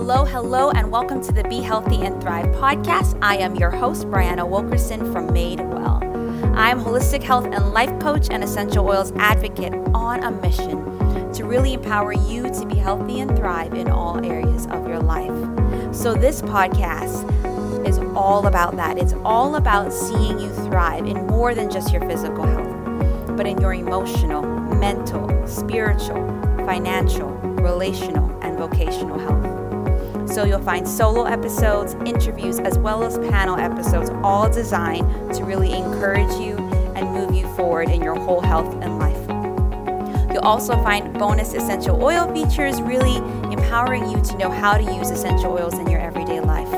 Hello, hello, and welcome to the Be Healthy and Thrive podcast. I am your host, Brianna Wilkerson from Made Well. I am holistic health and life coach and essential oils advocate on a mission to really empower you to be healthy and thrive in all areas of your life. So, this podcast is all about that. It's all about seeing you thrive in more than just your physical health, but in your emotional, mental, spiritual, financial, relational, and vocational health. So you'll find solo episodes, interviews, as well as panel episodes, all designed to really encourage you and move you forward in your whole health and life. You'll also find bonus essential oil features, really empowering you to know how to use essential oils in your everyday life.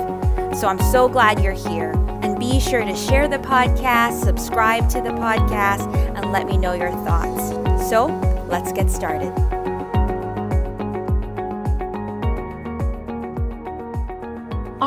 So I'm so glad you're here. And be sure to share the podcast, subscribe to the podcast, and let me know your thoughts. So let's get started.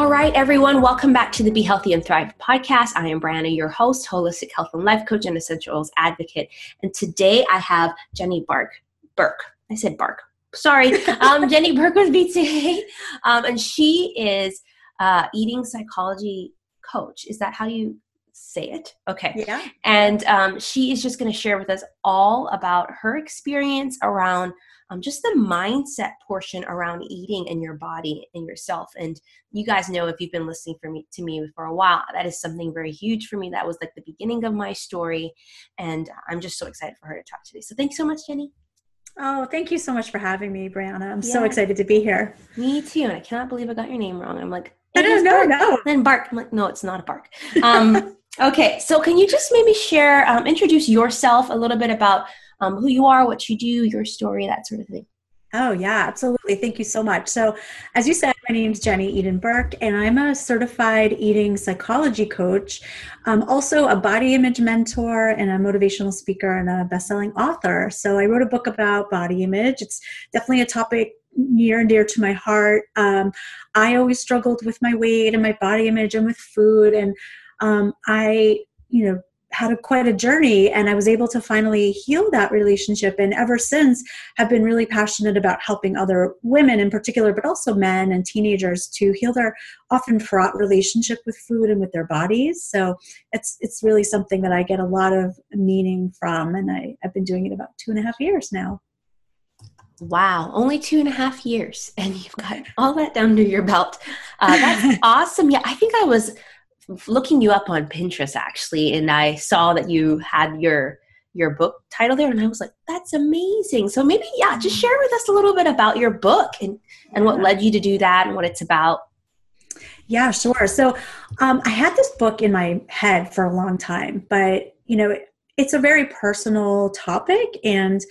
All right, everyone, welcome back to the Be Healthy and Thrive podcast. I am Brianna, your host, holistic health and life coach, and essential oils advocate. And today I have Jenny Bark. Berk. I said Bark. Sorry, um, Jenny Berk with me today, um, and she is uh, eating psychology coach. Is that how you say it? Okay. Yeah. And um, she is just going to share with us all about her experience around um, just the mindset portion around eating and your body and yourself. And you guys know if you've been listening for me to me for a while, that is something very huge for me. That was like the beginning of my story, and I'm just so excited for her to talk today. So thanks so much, Jenny. Oh, thank you so much for having me, Brianna. I'm yeah. so excited to be here. Me too. And I cannot believe I got your name wrong. I'm like, I don't know, no. Then bark. I'm like, no, it's not a bark. Um, okay, so can you just maybe share, um, introduce yourself a little bit about um, who you are, what you do, your story, that sort of thing. Oh, yeah, absolutely. Thank you so much. So, as you said, my name is Jenny Eden Berk, and I'm a certified eating psychology coach, um, also a body image mentor, and a motivational speaker and a best-selling author. So, I wrote a book about body image. It's definitely a topic near and dear to my heart. Um, I always struggled with my weight and my body image and with food, and um, I, you know, had a, quite a journey and i was able to finally heal that relationship and ever since have been really passionate about helping other women in particular but also men and teenagers to heal their often fraught relationship with food and with their bodies so it's it's really something that i get a lot of meaning from and I, i've been doing it about two and a half years now Wow, only two and a half years, and you've got all that down to your belt. Uh, that's awesome. Yeah, I think I was looking you up on Pinterest actually, and I saw that you had your your book title there, and I was like, "That's amazing!" So maybe, yeah, just share with us a little bit about your book and and what led you to do that and what it's about. Yeah, sure. So um, I had this book in my head for a long time, but you know, it, it's a very personal topic, and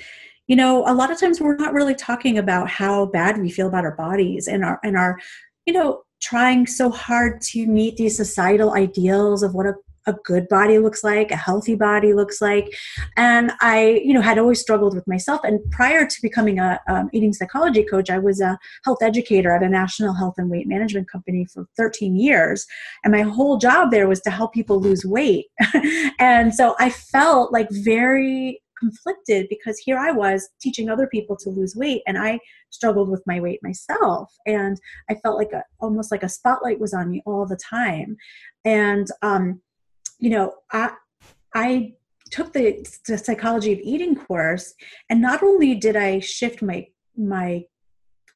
you know, a lot of times we're not really talking about how bad we feel about our bodies and our and our you know trying so hard to meet these societal ideals of what a a good body looks like a healthy body looks like. And i you know had always struggled with myself. And prior to becoming a um, eating psychology coach i was a health educator at a national health and weight management company for 13 years. And my whole job there was to help people lose weight. And so i felt like very conflicted because here I was teaching other people to lose weight and I struggled with my weight myself. And I felt like a almost like a spotlight was on me all the time. And um you know I I took the, the psychology of eating course and not only did I shift my my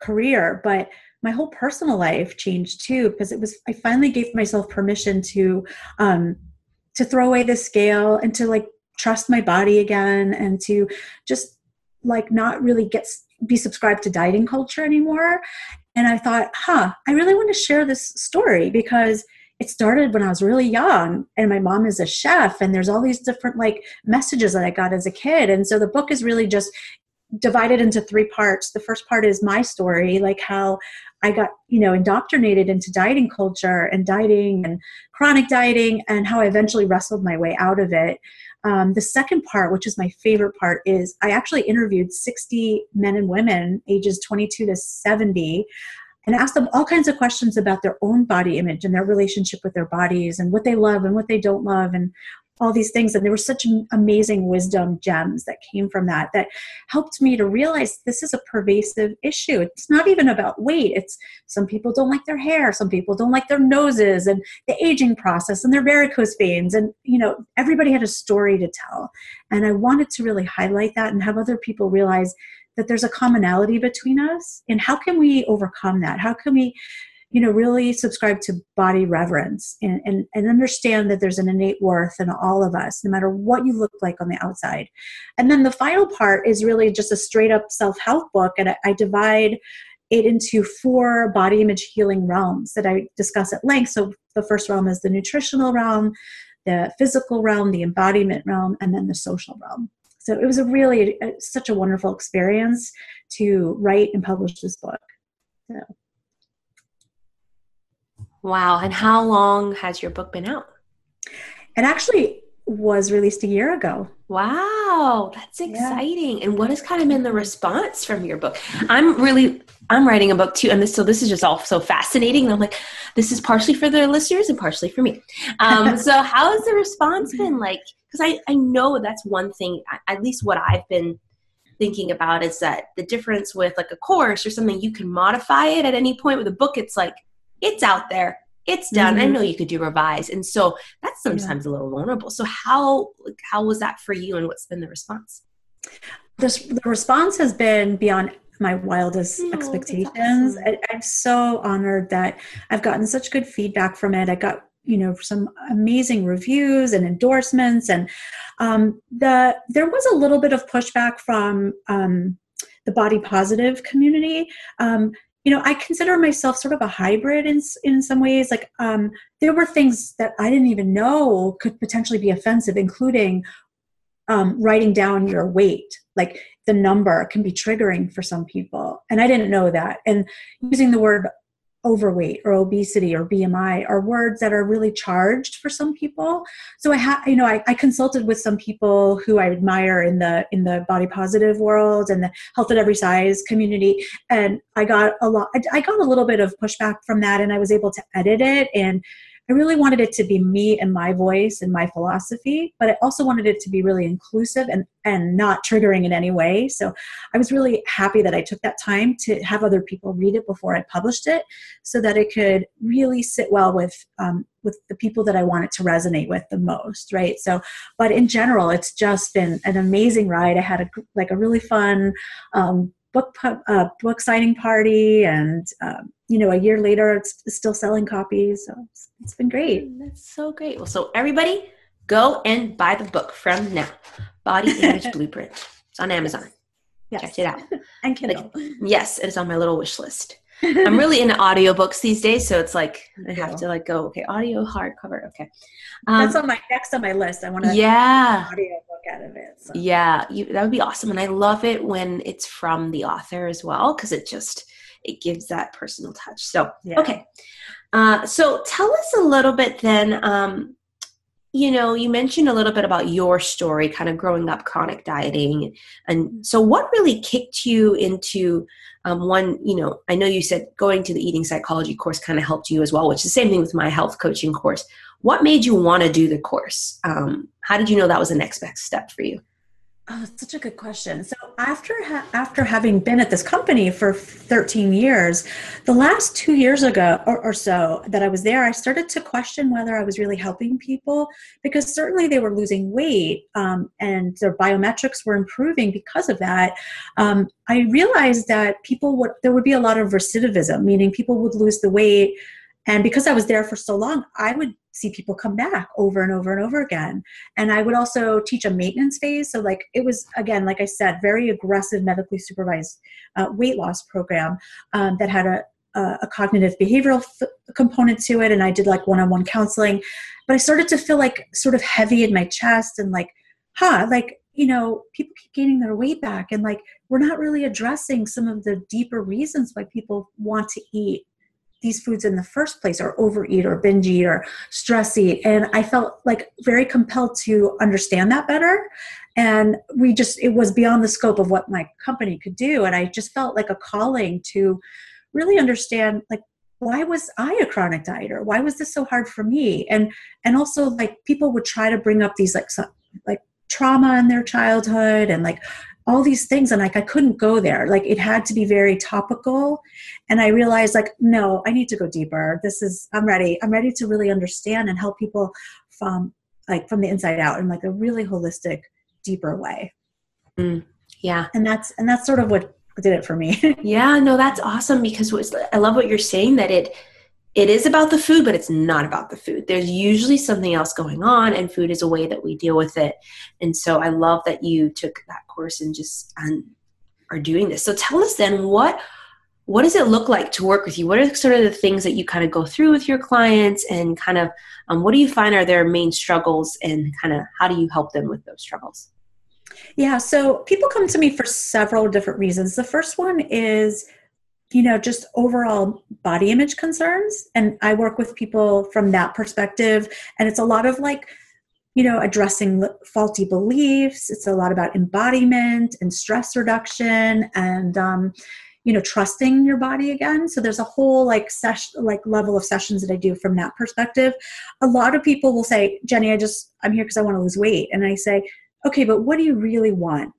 career but my whole personal life changed too because it was I finally gave myself permission to um to throw away the scale and to like trust my body again and to just like not really get be subscribed to dieting culture anymore. And i thought huh i really want to share this story because it started when i was really young and my mom is a chef and there's all these different like messages that i got as a kid. And so the book is really just divided into three parts. The first part is my story like how I got, you know, indoctrinated into dieting culture and dieting and chronic dieting and how I eventually wrestled my way out of it. Um, the second part, which is my favorite part, is I actually interviewed 60 men and women ages 22 to 70 and asked them all kinds of questions about their own body image and their relationship with their bodies and what they love and what they don't love. And all these things and there were such amazing wisdom gems that came from that that helped me to realize this is a pervasive issue. It's not even about weight. It's some people don't like their hair. Some people don't like their noses and the aging process and their varicose veins. And you know everybody had a story to tell. And i wanted to really highlight that and have other people realize that there's a commonality between us. And how can we overcome that? How can we you know really subscribe to body reverence and, and, and understand that there's an innate worth in all of us no matter what you look like on the outside and then the final part is really just a straight up self-help book and I, I divide it into four body image healing realms that I discuss at length. So the first realm is the nutritional realm, the physical realm, the embodiment realm, and then the social realm. So it was a really a, such a wonderful experience to write and publish this book. So. Wow. And how long has your book been out? It actually was released a year ago. Wow, that's exciting. Yeah. And what has kind of been the response from your book? I'm really I'm writing a book too, and this so this is just all so fascinating. And I'm like, this is partially for the listeners and partially for me. Um, so how has the response been like? Because I I know that's one thing. At least what I've been thinking about is that the difference with like a course or something you can modify it at any point. With a book, it's like it's out there. It's done. Mm-hmm. i know you could do revise. And so that's sometimes yeah. a little vulnerable. So how how was that for you and what's been the response? This, the response has been beyond my wildest oh, expectations. awesome. I, i'm so honored that i've gotten such good feedback from it. I got you know some amazing reviews and endorsements. And um, the there was a little bit of pushback from um, the body positive community. Um, you know, I consider myself sort of a hybrid in in some ways. Like, um, there were things that I didn't even know could potentially be offensive, including um, writing down your weight. Like, the number can be triggering for some people, and I didn't know that. And using the word overweight or obesity or BMI are words that are really charged for some people. So I have, you know, I, I, consulted with some people who I admire in the in the body positive world and the health at every size community, and I got a lot. I, I got a little bit of pushback from that, and I was able to edit it and I really wanted it to be me and my voice and my philosophy, but I also wanted it to be really inclusive and, and not triggering in any way. So I was really happy that I took that time to have other people read it before I published it so that it could really sit well with um, with the people that I want it to resonate with the most, right? So, but in general, it's just been an amazing ride. I had a like a really fun um, book uh, book signing party, and um, you know, a year later, it's still selling copies. So it's, it's been great. Mm, that's so great. Well, so everybody, go and buy the book from now. Body Image Blueprint. It's on Amazon. Yes. Check it out. and Kindle. Like, yes, it's on my little wish list. I'm really into audiobooks these days, so it's like I have to like go, okay, audio hardcover. Okay. Um, That's on my next on my list. I want to yeah audio book out of it. So. Yeah, you, that would be awesome, and I love it when it's from the author as well because it just it gives that personal touch. So yeah. okay, uh, so tell us a little bit then. Um, you know, you mentioned a little bit about your story, kind of growing up chronic dieting, and so what really kicked you into um, one? You know, I know you said going to the eating psychology course kind of helped you as well, which is the same thing with my health coaching course. What made you want to do the course? Um, how did you know that was the next best step for you? Oh, such a good question. So after ha- after having been at this company for 13 years, the last two years ago or, or, so that I was there, I started to question whether I was really helping people because certainly they were losing weight um, and their biometrics were improving because of that. Um, I realized that people would there would be a lot of recidivism, meaning people would lose the weight and because I was there for so long, I would see people come back over and over and over again. And I would also teach a maintenance phase. So, like, it was, again, like I said, very aggressive medically supervised uh, weight loss program um, that had a, a, cognitive behavioral f- component to it. And I did like one on one counseling. But I started to feel like sort of heavy in my chest and like, huh, like, you know, people keep gaining their weight back. And like, we're not really addressing some of the deeper reasons why people want to eat these foods in the first place or overeat or binge eat or stress eat and i felt like very compelled to understand that better and we just it was beyond the scope of what my company could do and i just felt like a calling to really understand like why was I a chronic dieter? Why was this so hard for me? And and also like people would try to bring up these like like trauma in their childhood and like all these things and like I couldn't go there. Like it had to be very topical and I realized like no, I need to go deeper. This is I'm ready. I'm ready to really understand and help people from like from the inside out in like a really holistic deeper way. Mm, yeah. And that's and that's sort of what did it for me. yeah, no, that's awesome because I love what you're saying that it it is about the food, but it's not about the food. There's usually something else going on, and food is a way that we deal with it. And so I love that you took that course and just and are doing this. So tell us then what what does it look like to work with you? What are sort of the things that you kind of go through with your clients, and kind of um, what do you find are their main struggles, and kind of how do you help them with those struggles? Yeah, so people come to me for several different reasons. The first one is, you know, just overall body image concerns. And I work with people from that perspective. And it's a lot of like, you know, addressing faulty beliefs. It's a lot about embodiment and stress reduction and, um, you know, trusting your body again. So there's a whole like session, like level of sessions that I do from that perspective. A lot of people will say, Jenny, I just, I'm here because I want to lose weight. And I say, okay, but what do you really want?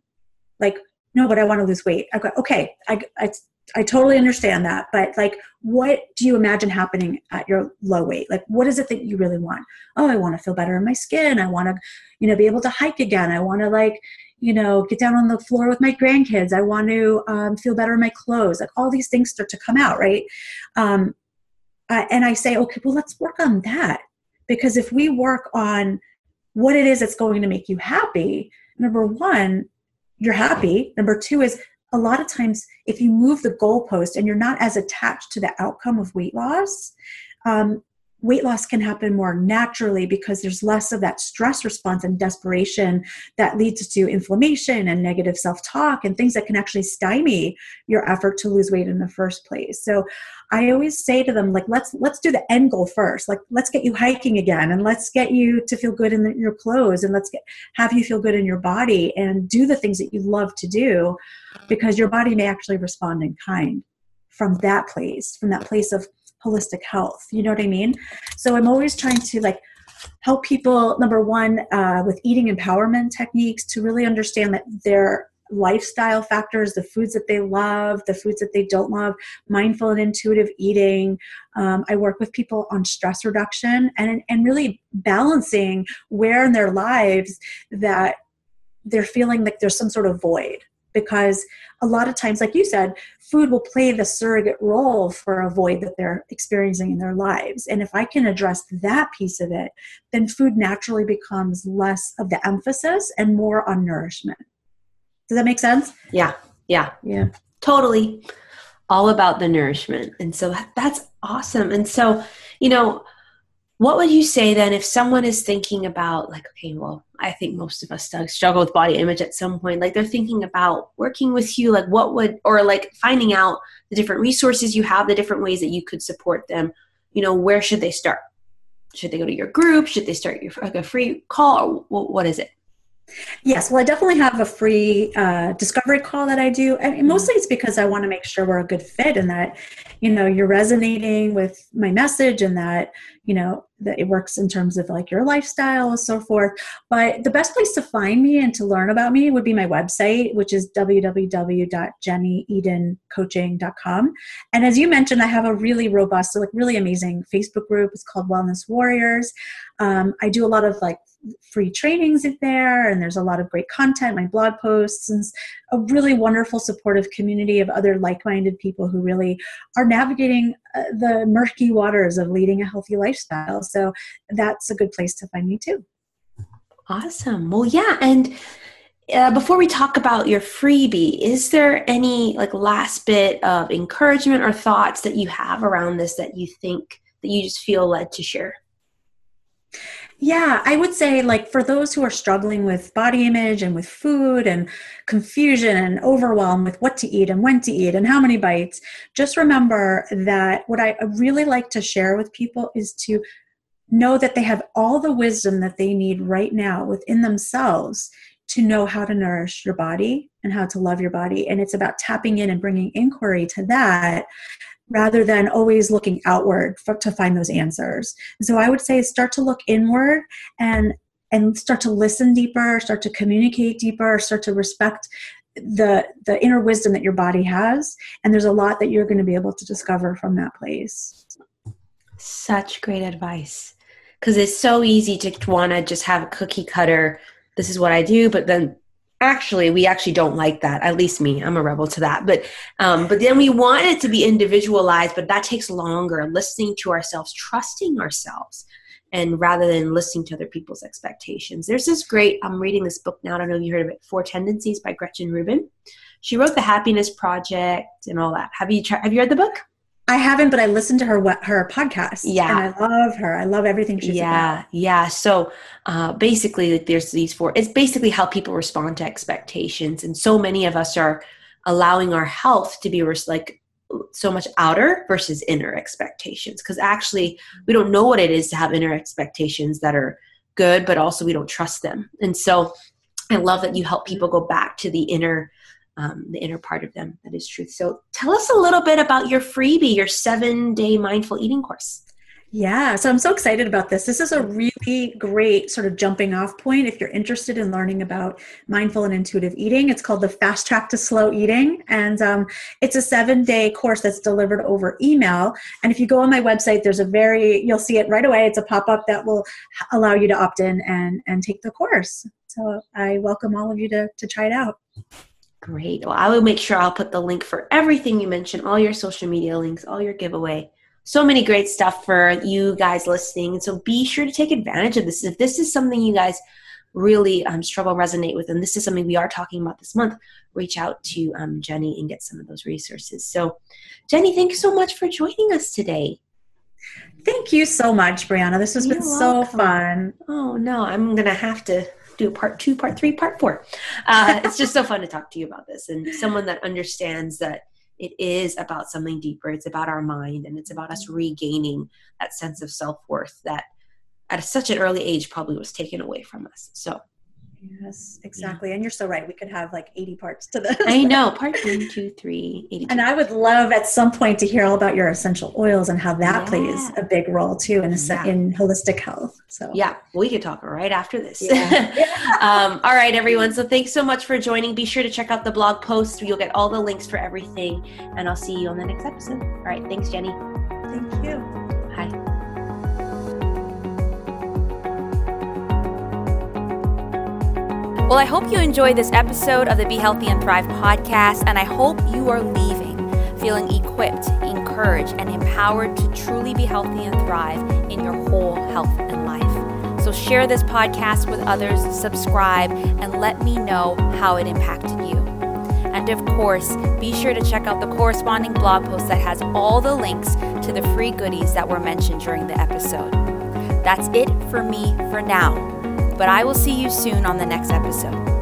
Like, no, but I want to lose weight. I go, okay, I, I, I totally understand that, but like, what do you imagine happening at your low weight? Like, what is it that you really want? Oh, I want to feel better in my skin. I want to, you know, be able to hike again. I want to like, you know, get down on the floor with my grandkids. I want to um, feel better in my clothes. Like all these things start to come out, right? Um, uh, and I say, okay, well, let's work on that because if we work on what it is that's going to make you happy, number one, you're happy. Number two is a lot of times if you move the goalpost and you're not as attached to the outcome of weight loss, um, weight loss can happen more naturally because there's less of that stress response and desperation that leads to inflammation and negative self-talk and things that can actually stymie your effort to lose weight in the first place. So i always say to them like let's let's do the end goal first. Like let's get you hiking again and let's get you to feel good in the, your clothes and let's get have you feel good in your body and do the things that you love to do because your body may actually respond in kind from that place from that place of holistic health you know what i mean? So i'm always trying to like help people number one uh, with eating empowerment techniques to really understand that their lifestyle factors the foods that they love the foods that they don't love mindful and intuitive eating. Um, i work with people on stress reduction and and really balancing where in their lives that they're feeling like there's some sort of void because a lot of times like you said food will play the surrogate role for a void that they're experiencing in their lives. And if i can address that piece of it then food naturally becomes less of the emphasis and more on nourishment. Does that make sense? Yeah yeah. Yeah. Totally. All about the nourishment. And so that's awesome. And so you know what would you say then if someone is thinking about like okay well i think most of us struggle with body image at some point like they're thinking about working with you like what would or like finding out the different resources you have the different ways that you could support them you know where should they start? Should they go to your group? Should they start your like a free call or what is it? Yes, well, I definitely have a free uh, discovery call that I do. and mostly it's because I want to make sure we're a good fit and that, you know, you're resonating with my message and that, you know, that it works in terms of like your lifestyle and so forth. But the best place to find me and to learn about me would be my website, which is www.jennyedencoaching.com. And as you mentioned, I have a really robust, like really amazing Facebook group. It's called Wellness Warriors. Um, I do a lot of like free trainings in there and there's a lot of great content my blog posts and a really wonderful supportive community of other like-minded people who really are navigating uh, the murky waters of leading a healthy lifestyle. So that's a good place to find me too. Awesome. Well yeah and uh, before we talk about your freebie is there any like last bit of encouragement or thoughts that you have around this that you think that you just feel led to share yeah, I would say, like, for those who are struggling with body image and with food and confusion and overwhelm with what to eat and when to eat and how many bites, just remember that what I really like to share with people is to know that they have all the wisdom that they need right now within themselves to know how to nourish your body and how to love your body. And it's about tapping in and bringing inquiry to that rather than always looking outward for, to find those answers. so I would say start to look inward and and start to listen deeper, start to communicate deeper, start to respect the the inner wisdom that your body has and there's a lot that you're going to be able to discover from that place. Such great advice. Cuz it's so easy to want to just have a cookie cutter this is what I do but then actually we actually don't like that at least me i'm a rebel to that but um, but then we want it to be individualized but that takes longer listening to ourselves trusting ourselves and rather than listening to other people's expectations. There's this great i'm reading this book now i don't know if you heard of it four tendencies by gretchen rubin. She wrote the happiness project and all that. Have you tried have you read the book I haven't, but I listened to her her podcast. Yeah, and I love her. I love everything she's yeah, about. yeah. So uh, basically, there's these four. It's basically how people respond to expectations, and so many of us are allowing our health to be like so much outer versus inner expectations because actually we don't know what it is to have inner expectations that are good but also we don't trust them and so i love that you help people go back to the inner um, the inner part of them that is truth. So tell us a little bit about your freebie, your seven day mindful eating course. Yeah, so I'm so excited about this. This is a really great sort of jumping off point if you're interested in learning about mindful and intuitive eating. It's called the Fast Track to Slow Eating, and um, it's a seven day course that's delivered over email. And if you go on my website, there's a very you'll see it right away. It's a pop up that will allow you to opt in and and take the course. So I welcome all of you to to try it out. Great. Well, I will make sure I'll put the link for everything you mentioned, all your social media links, all your giveaway. So many great stuff for you guys listening. So be sure to take advantage of this. If this is something you guys really um, struggle resonate with, and this is something we are talking about this month, reach out to um, Jenny and get some of those resources. So, Jenny, thank you so much for joining us today. Thank you so much, Brianna. This has You're been welcome. so fun. Oh, no, I'm going to have to do part two, part three, part four. Uh, it's just so fun to talk to you about this and someone that understands that it is about something deeper. It's about our mind and it's about us regaining that sense of self worth that at such an early age probably was taken away from us. So Yes, exactly. Yeah. And you're so right. We could have like 80 parts to this. I know. Part one, two, three, 82. And I would love at some point to hear all about your essential oils and how that yeah. plays a big role too in, a, yeah. in holistic health. So, yeah, we could talk right after this. um, all right, everyone. So, thanks so much for joining. Be sure to check out the blog post. You'll get all the links for everything. And I'll see you on the next episode. All right. Thanks, Jenny. Thank you. Well, I hope you enjoyed this episode of the Be Healthy and Thrive podcast, and I hope you are leaving feeling equipped, encouraged, and empowered to truly be healthy and thrive in your whole health and life. So, share this podcast with others, subscribe, and let me know how it impacted you. And of course, be sure to check out the corresponding blog post that has all the links to the free goodies that were mentioned during the episode. That's it for me for now but I will see you soon on the next episode.